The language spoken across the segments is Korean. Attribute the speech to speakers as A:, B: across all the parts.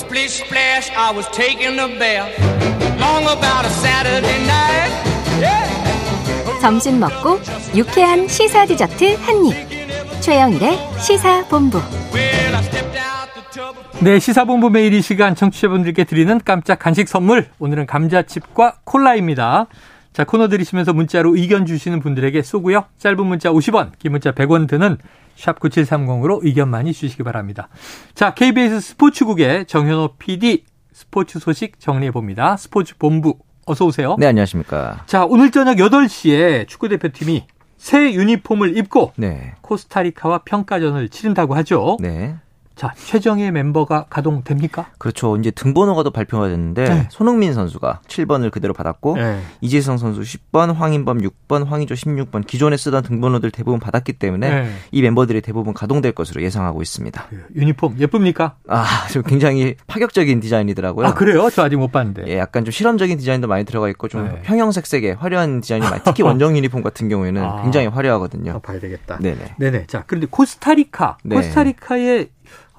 A: splish splash, I was taking a bath. Long about a Saturday night. Yeah.
B: 점심 먹고 유쾌한 시사 디저트 한 입. 최영일의 시사 본부.
A: Well, I stepped out the tub of
C: 네, 시사본부 매일 이 시간 청취자분들께 드리는 깜짝 간식 선물. 오늘은 감자칩과 콜라입니다. 자, 코너 들이시면서 문자로 의견 주시는 분들에게 쏘고요. 짧은 문자 50원, 긴 문자 100원 드는 샵 9730으로 의견 많이 주시기 바랍니다. 자, KBS 스포츠국의 정현호 PD 스포츠 소식 정리해 봅니다. 스포츠 본부 어서 오세요.
D: 네, 안녕하십니까.
C: 자, 오늘 저녁 8시에 축구 대표팀이 새 유니폼을 입고
D: 네.
C: 코스타리카와 평가전을 치른다고 하죠.
D: 네.
C: 자, 최정예 멤버가 가동됩니까?
D: 그렇죠. 이제 등번호가 또 발표가 됐는데
C: 네.
D: 손흥민 선수가 7번을 그대로 받았고
C: 네.
D: 이재성 선수 10번, 황인범 6번, 황희조 16번 기존에 쓰던 등번호들 대부분 받았기 때문에
C: 네.
D: 이 멤버들이 대부분 가동될 것으로 예상하고 있습니다.
C: 그 유니폼 예쁩니까?
D: 아, 좀 굉장히 파격적인 디자인이더라고요.
C: 아, 그래요? 저 아직 못 봤는데.
D: 예, 약간 좀 실험적인 디자인도 많이 들어가 있고 좀
C: 네.
D: 형형색색의 화려한 디자인이 많이 특히 원정 유니폼 같은 경우에는
C: 아.
D: 굉장히 화려하거든요.
C: 아, 봐야 되겠다.
D: 네네.
C: 네네. 자, 그런데 코스타리카.
D: 네.
C: 코스타리카의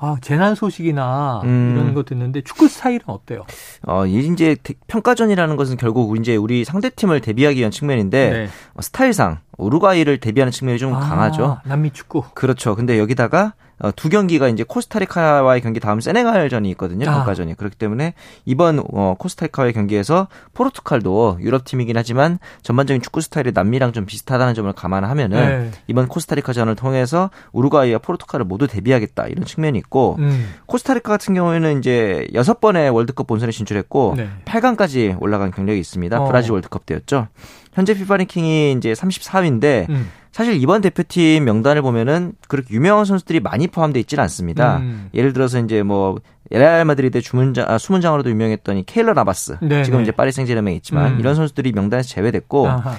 C: 아, 재난 소식이나
D: 음.
C: 이런 거 듣는데 축구 스타일은 어때요?
D: 어, 이제 대- 평가전이라는 것은 결국 이제 우리 상대팀을 대비하기 위한 측면인데
C: 네.
D: 어, 스타일상 우루과이를 대비하는 측면이 좀
C: 아,
D: 강하죠.
C: 남미 축구.
D: 그렇죠. 근데 여기다가 어, 두 경기가 이제 코스타리카와의 경기 다음 세네갈전이 있거든요.
C: 아.
D: 평가전이. 그렇기 때문에 이번 어, 코스타리카와의 경기에서 포르투갈도 유럽 팀이긴 하지만 전반적인 축구 스타일이 남미랑 좀 비슷하다는 점을 감안하면은
C: 네.
D: 이번 코스타리카전을 통해서 우루과이와 포르투갈을 모두 대비하겠다 이런 측면이 있고
C: 음.
D: 코스타리카 같은 경우에는 이제 여섯 번의 월드컵 본선에 진출했고
C: 네.
D: 8강까지 올라간 경력이 있습니다.
C: 어.
D: 브라질 월드컵 때였죠. 현재 피파 랭킹이 이제 34위인데
C: 음.
D: 사실 이번 대표팀 명단을 보면은 그렇게 유명한 선수들이 많이 포함되어 있지는 않습니다.
C: 음.
D: 예를 들어서 이제 뭐 레알 마드리드 주문장 아, 수문장으로도 유명했던 이 케일러 나바스
C: 네,
D: 지금
C: 네.
D: 이제 파리 생제르맹에 있지만
C: 음.
D: 이런 선수들이 명단에서 제외됐고
C: 아하.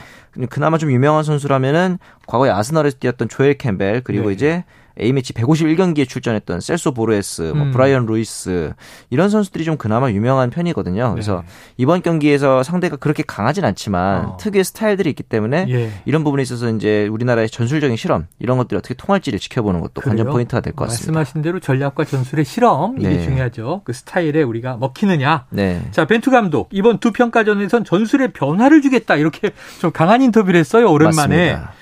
D: 그나마 좀 유명한 선수라면은 과거에 아스널에서 뛰었던 조엘 캠벨 그리고
C: 네.
D: 이제 A매치 151경기에 출전했던 셀소 보르헤스, 뭐
C: 음.
D: 브라이언 루이스 이런 선수들이 좀 그나마 유명한 편이거든요. 그래서
C: 네.
D: 이번 경기에서 상대가 그렇게 강하진 않지만
C: 어.
D: 특유의 스타일들이 있기 때문에
C: 예.
D: 이런 부분에 있어서 이제 우리나라의 전술적인 실험 이런 것들이 어떻게 통할지를 지켜보는 것도 관전
C: 그래요?
D: 포인트가 될 것 같습니다.
C: 말씀하신 대로 전략과 전술의 실험 이게
D: 네.
C: 중요하죠. 그 스타일에 우리가 먹히느냐.
D: 네.
C: 자, 벤투 감독 이번 두 평가전에선 전술의 변화를 주겠다 이렇게 좀 강한 인터뷰를 했어요. 오랜만에.
D: 맞습니다.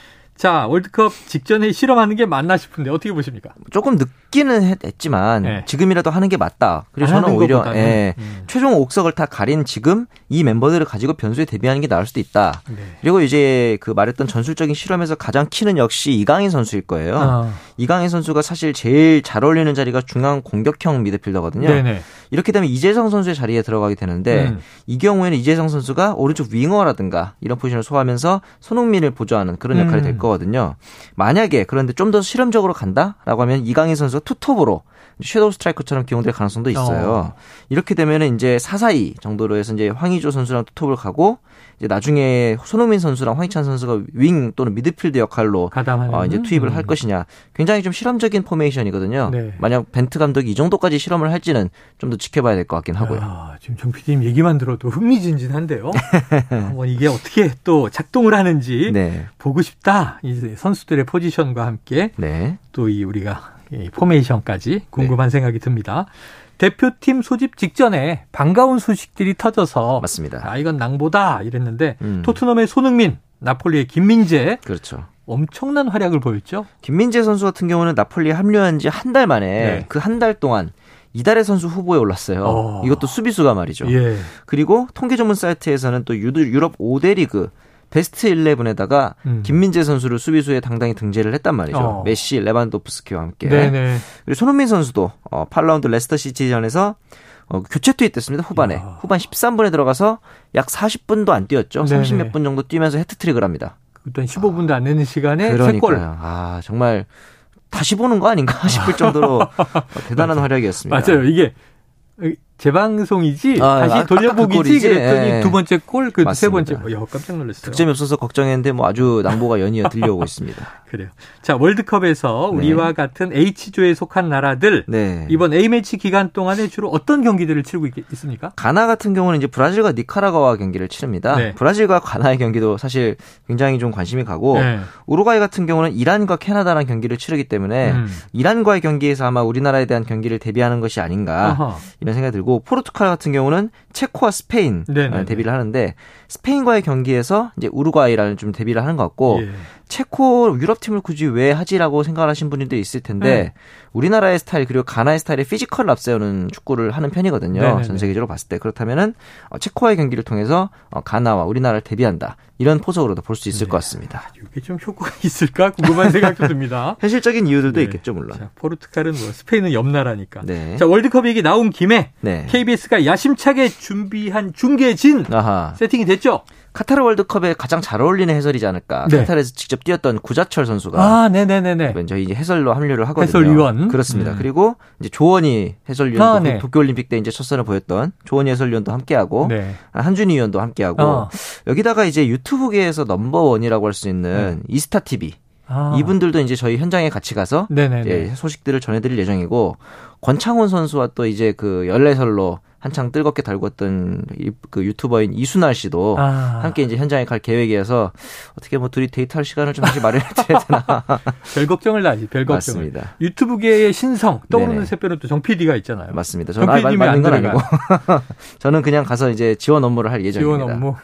C: 자, 월드컵 직전에 실험하는 게 맞나 싶은데 어떻게 보십니까?
D: 조금 늦기는 했- 했지만
C: 네.
D: 지금이라도 하는 게 맞다. 그리고
C: 안
D: 저는 오히려. 예,
C: 음.
D: 최종 옥석을 다 가린 지금 이 멤버들을 가지고 변수에 대비하는 게 나을 수도 있다.
C: 네.
D: 그리고 이제 그 말했던 전술적인 실험에서 가장 키는 역시 이강인 선수일 거예요.
C: 아,
D: 이강인 선수가 사실 제일 잘 어울리는 자리가 중앙 공격형 미드필더거든요.
C: 네네.
D: 이렇게 되면 이재성 선수의 자리에 들어가게 되는데
C: 음.
D: 이 경우에는 이재성 선수가 오른쪽 윙어라든가 이런 포지션을 소화하면서 손흥민을 보조하는 그런 역할이
C: 음.
D: 될 거거든요. 만약에 그런데 좀 더 실험적으로 간다라고 하면 이강인 선수가 투톱으로 섀도우 스트라이커처럼 기용될 가능성도 있어요.
C: 어.
D: 이렇게 되면은 이제 4사이 정도로 해서 이제 황의조 선수랑 투톱을 가고 이제 나중에 손흥민 선수랑 황희찬 선수가 윙 또는 미드필드 역할로 어, 이제 투입을 할
C: 음.
D: 것이냐. 굉장히 좀 실험적인 포메이션이거든요.
C: 네.
D: 만약 벤트 감독이 이 정도까지 실험을 할지는 좀 더 지켜봐야 될 것 같긴 하고요.
C: 아, 지금 정 PD님 얘기만 들어도 흥미진진한데요. 한번 이게 어떻게 또 작동을 하는지
D: 네.
C: 보고 싶다. 이제 선수들의 포지션과 함께
D: 네.
C: 또이 우리가 이 포메이션까지 궁금한
D: 네.
C: 생각이 듭니다. 대표팀 소집 직전에 반가운 소식들이 터져서
D: 맞습니다.
C: 아 이건 낭보다 이랬는데
D: 음.
C: 토트넘의 손흥민, 나폴리의 김민재
D: 그렇죠.
C: 엄청난 활약을 보였죠.
D: 김민재 선수 같은 경우는 나폴리에 합류한 지 한 달 만에
C: 네.
D: 그 한 달 동안 이달의 선수 후보에 올랐어요.
C: 어.
D: 이것도 수비수가 말이죠.
C: 예.
D: 그리고 통계 전문 사이트에서는 또 유- 유럽 5대 리그 베스트 11에다가
C: 음.
D: 김민재 선수를 수비수에 당당히 등재를 했단 말이죠.
C: 어.
D: 메시, 레반도프스키와 함께.
C: 네네.
D: 그리고 손흥민 선수도 어, 8라운드 레스터 시티전에서 어, 교체 투입됐습니다. 후반에.
C: 야.
D: 후반 13분에 들어가서 약 40분도 안 뛰었죠.
C: 네네.
D: 30몇 분 정도 뛰면서 해트트릭을 합니다.
C: 그땐 15분도 안 되는 시간에.
D: 그러니까요. 아, 정말 다시 보는 거 아닌가 싶을 정도로 어, 대단한 활약이었습니다.
C: 맞아요. 이게 재방송이지
D: 아,
C: 다시
D: 아까
C: 돌려보기지
D: 그?
C: 그랬더니
D: 예.
C: 두 번째 골 그 세. 번째 뭐, 야, 깜짝 놀랐어요.
D: 득점이 없어서 걱정했는데 뭐 아주 낭보가 연이어 들려오고 있습니다.
C: 그래요. 자 월드컵에서
D: 네.
C: 우리와 같은 H조에 속한 나라들
D: 네.
C: 이번 A 매치 기간 동안에 주로 어떤 경기들을 치르고 있, 습니까
D: 가나 같은 경우는 이제 브라질과 니카라과와 경기를 치릅니다.
C: 네.
D: 브라질과 가나의 경기도 사실 굉장히 좀 관심이 가고
C: 네.
D: 우루과이 같은 경우는 이란과 캐나다랑 경기를 치르기 때문에
C: 음.
D: 이란과의 경기에서 아마 우리나라에 대한 경기를 대비하는 것이 아닌가
C: 아하.
D: 이런 생각이 들고 포르투갈 같은 경우는 체코와 스페인
C: 네네네.
D: 어, 대비를 하는데 스페인과의 경기에서 이제 우루과이를 좀 대비를 하는 것 같고
C: 예.
D: 체코 유럽 팀을 굳이 왜 하지라고 생각하신 분들도 있을 텐데
C: 네.
D: 우리나라의 스타일 그리고 가나의 스타일의 피지컬을 앞세우는 축구를 하는 편이거든요.
C: 네네네.
D: 전 세계적으로 봤을 때 그렇다면은 어, 체코와의 경기를 통해서 어, 가나와 우리나라를 대비한다 이런 포석으로도 볼 수 있을
C: 네.
D: 것 같습니다.
C: 이게 좀 효과가 있을까 궁금한 생각도 듭니다.
D: 현실적인 이유들도
C: 네.
D: 있겠죠 물론.
C: 자, 포르투갈은 뭐 스페인은 옆 나라니까.
D: 네.
C: 자 월드컵 얘기 나온 김에
D: 네.
C: KBS가 야심차게 준비한 중계진
D: 아하.
C: 세팅이 됐죠?
D: 카타르 월드컵에 가장 잘 어울리는 해설이지 않을까.
C: 네.
D: 카타르에서 직접 뛰었던 구자철 선수가
C: 아, 네네네네.
D: 저희 이제 해설로 합류를 하거든요.
C: 해설위원.
D: 그렇습니다.
C: 음.
D: 그리고 이제 조원희 해설위원
C: 아,
D: 도
C: 네.
D: 도쿄올림픽 때 이제 첫 선을 보였던 조원희 해설위원도 함께하고
C: 네.
D: 한준희 위원도 함께하고
C: 어.
D: 여기다가 이제 유튜브계에서 넘버 원이라고 할 수 있는 이스타 TV
C: 아.
D: 이분들도 이제 저희 현장에 같이 가서 소식들을 전해드릴 예정이고 권창훈 선수와 또 이제 그 열애설로 한창 뜨겁게 달궜던 이- 그 유튜버인 이순할 씨도
C: 아.
D: 함께 이제 현장에 갈 계획이어서 어떻게 뭐 둘이 데이트할 시간을 좀 다시 마련해 드려야 되나
C: 별 걱정을 나지, 별 걱정을.
D: 맞습니다.
C: 유튜브계의 신성, 떠오르는
D: 네네.
C: 새빼는 또정 PD가 있잖아요.
D: 맞습니다.
C: 정
D: 저는 아, 맞는
C: 안
D: 건. 아니고 저는 그냥 가서 이제 지원 업무를 할 예정입니다.
C: 지원 업무.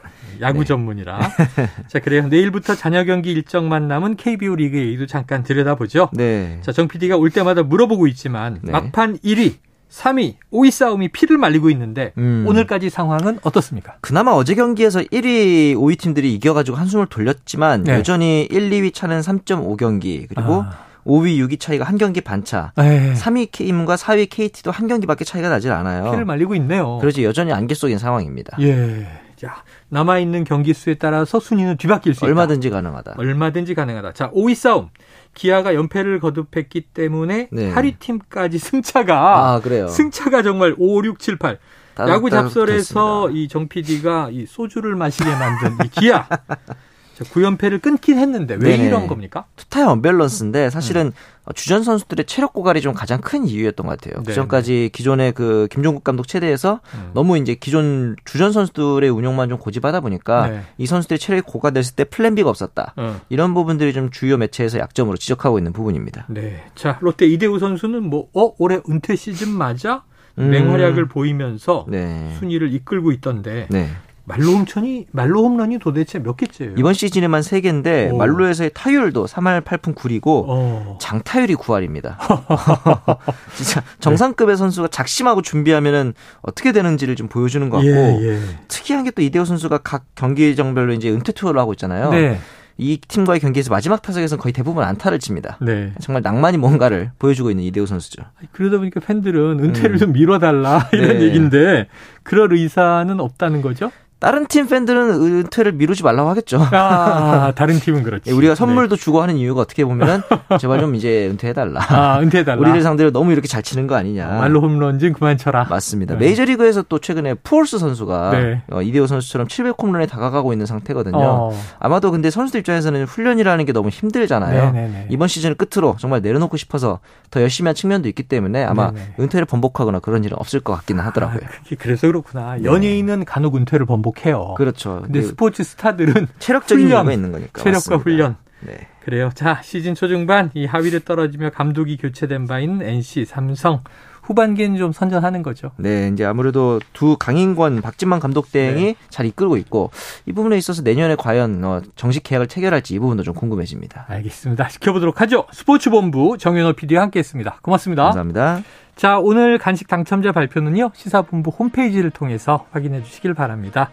C: 야구
D: 네.
C: 전문이라. 자, 그래요. 내일부터 잔여 경기 일정만 남은 KBO 리그 얘기도 잠깐 들여다보죠.
D: 네.
C: 자, 정 PD가 올 때마다 물어보고 있지만
D: 네.
C: 막판 1위, 3위, 5위 싸움이 피를 말리고 있는데
D: 음.
C: 오늘까지 상황은 어떻습니까?
D: 그나마 어제 경기에서 1위, 5위 팀들이 이겨가지고 한숨을 돌렸지만
C: 네.
D: 여전히 1, 2위 차는 3.5 경기 그리고
C: 아.
D: 5위, 6위 차이가 한 경기 반 차.
C: 에이,
D: 3위 팀과 4위 KT도 한 경기밖에 차이가 나질 않아요.
C: 피를 말리고 있네요.
D: 그래서 여전히 안개 속인 상황입니다.
C: 예. 자, 남아 있는 경기 수에 따라서 순위는 뒤바뀔 수 있다.
D: 얼마든지 가능하다.
C: 얼마든지 가능하다. 자, 5위 싸움. 기아가 연패를 거듭했기 때문에
D: 네.
C: 8위 팀까지 승차가
D: 아, 그래요.
C: 승차가 정말 5, 6, 7, 8.
D: 따로-
C: 야구 잡설에서. 이 정 PD가 이 소주를 마시게 만든 이 기아. 자, 9연패를 끊긴 했는데 왜
D: 네네.
C: 이런 겁니까?
D: 투타의 언밸런스인데 사실은 주전 선수들의 체력 고갈이 좀 가장 큰 이유였던 것 같아요.
C: 네,
D: 그전까지 기존의 그 김종국 감독 체대에서
C: 음.
D: 너무 이제 기존 주전 선수들의 운용만 좀 고집하다 보니까
C: 네.
D: 이 선수들의 체력이 고갈됐을 때 플랜 B가 없었다.
C: 어.
D: 이런 부분들이 좀 주요 매체에서 약점으로 지적하고 있는 부분입니다.
C: 네. 자, 롯데 이대호 선수는 뭐, 어, 올해 은퇴 시즌 맞아?
D: 음.
C: 맹활약을 보이면서
D: 네.
C: 순위를 이끌고 있던데
D: 네.
C: 말로 홈런이 말로 홈런이 도대체 몇 개째예요?
D: 이번 시즌에만 3 개인데
C: 오.
D: 말로에서의 타율도 3할 8푼 9리고
C: 어.
D: 장타율이 9할입니다. 진짜 정상급의 선수가 작심하고 준비하면은 어떻게 되는지를 좀 보여주는 것 같고
C: 예, 예.
D: 특이한 게 또 이대호 선수가 각 경기정별로 이제 은퇴 투어를 하고 있잖아요.
C: 네.
D: 이 팀과의 경기에서 마지막 타석에서는 거의 대부분 안타를 칩니다.
C: 네.
D: 정말 낭만이 뭔가를 보여주고 있는 이대호 선수죠.
C: 그러다 보니까 팬들은 은퇴를
D: 음.
C: 좀 미뤄달라 이런
D: 네.
C: 얘기인데 그럴 의사는 없다는 거죠?
D: 다른 팀 팬들은 은퇴를 미루지 말라고 하겠죠.
C: 아, 다른 팀은 그렇지.
D: 예, 우리가 선물도 주고 하는 이유가 어떻게 보면은 제발 좀 이제 은퇴해달라.
C: 네. 아, 은퇴해달라.
D: 우리를 상대로 너무 이렇게 잘 치는 거 아니냐.
C: 말로 홈런 좀 그만 쳐라.
D: 맞습니다.
C: 네.
D: 메이저리그에서 또 최근에 푸얼스 선수가
C: 네.
D: 어, 이대호 선수처럼 700홈런에 다가가고 있는 상태거든요.
C: 어.
D: 아마도 근데 선수들 입장에서는 훈련이라는 게 너무 힘들잖아요.
C: 네네네.
D: 이번 시즌을 끝으로 정말 내려놓고 싶어서 더 열심히 한 측면도 있기 때문에 아마
C: 네네.
D: 은퇴를 번복하거나 그런 일은 없을 것 같기는 하더라고요.
C: 아, 그래서 그렇구나. 연예인은 간혹 은퇴를 번복 해요.
D: 그렇죠.
C: 근데
D: 그
C: 스포츠 스타들은
D: 체력적인
C: 훈련,
D: 있는 거니까.
C: 체력과
D: 맞습니다.
C: 훈련.
D: 네.
C: 그래요. 자, 시즌 초중반 이 하위를 떨어지며 감독이 교체된 바 있는 NC, 삼성. 후반기엔 좀 선전하는 거죠.
D: 네, 이제 아무래도 두 강인권, 박진만 감독 대행이
C: 네.
D: 잘 이끌고 있고 이 부분에 있어서 내년에 과연 어, 정식 계약을 체결할지 이 부분도 좀 궁금해집니다.
C: 알겠습니다. 지켜보도록 하죠. 스포츠본부 정현호 PD와 함께했습니다. 고맙습니다.
D: 감사합니다.
C: 자, 오늘 간식 당첨자 발표는요. 시사본부 홈페이지를 통해서 확인해 주시길 바랍니다.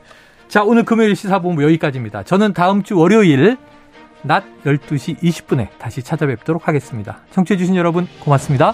C: 자, 오늘 금요일 시사본부 여기까지입니다. 저는 다음 주 월요일 낮 12시 20분에 다시 찾아뵙도록 하겠습니다. 청취해 주신 여러분 고맙습니다.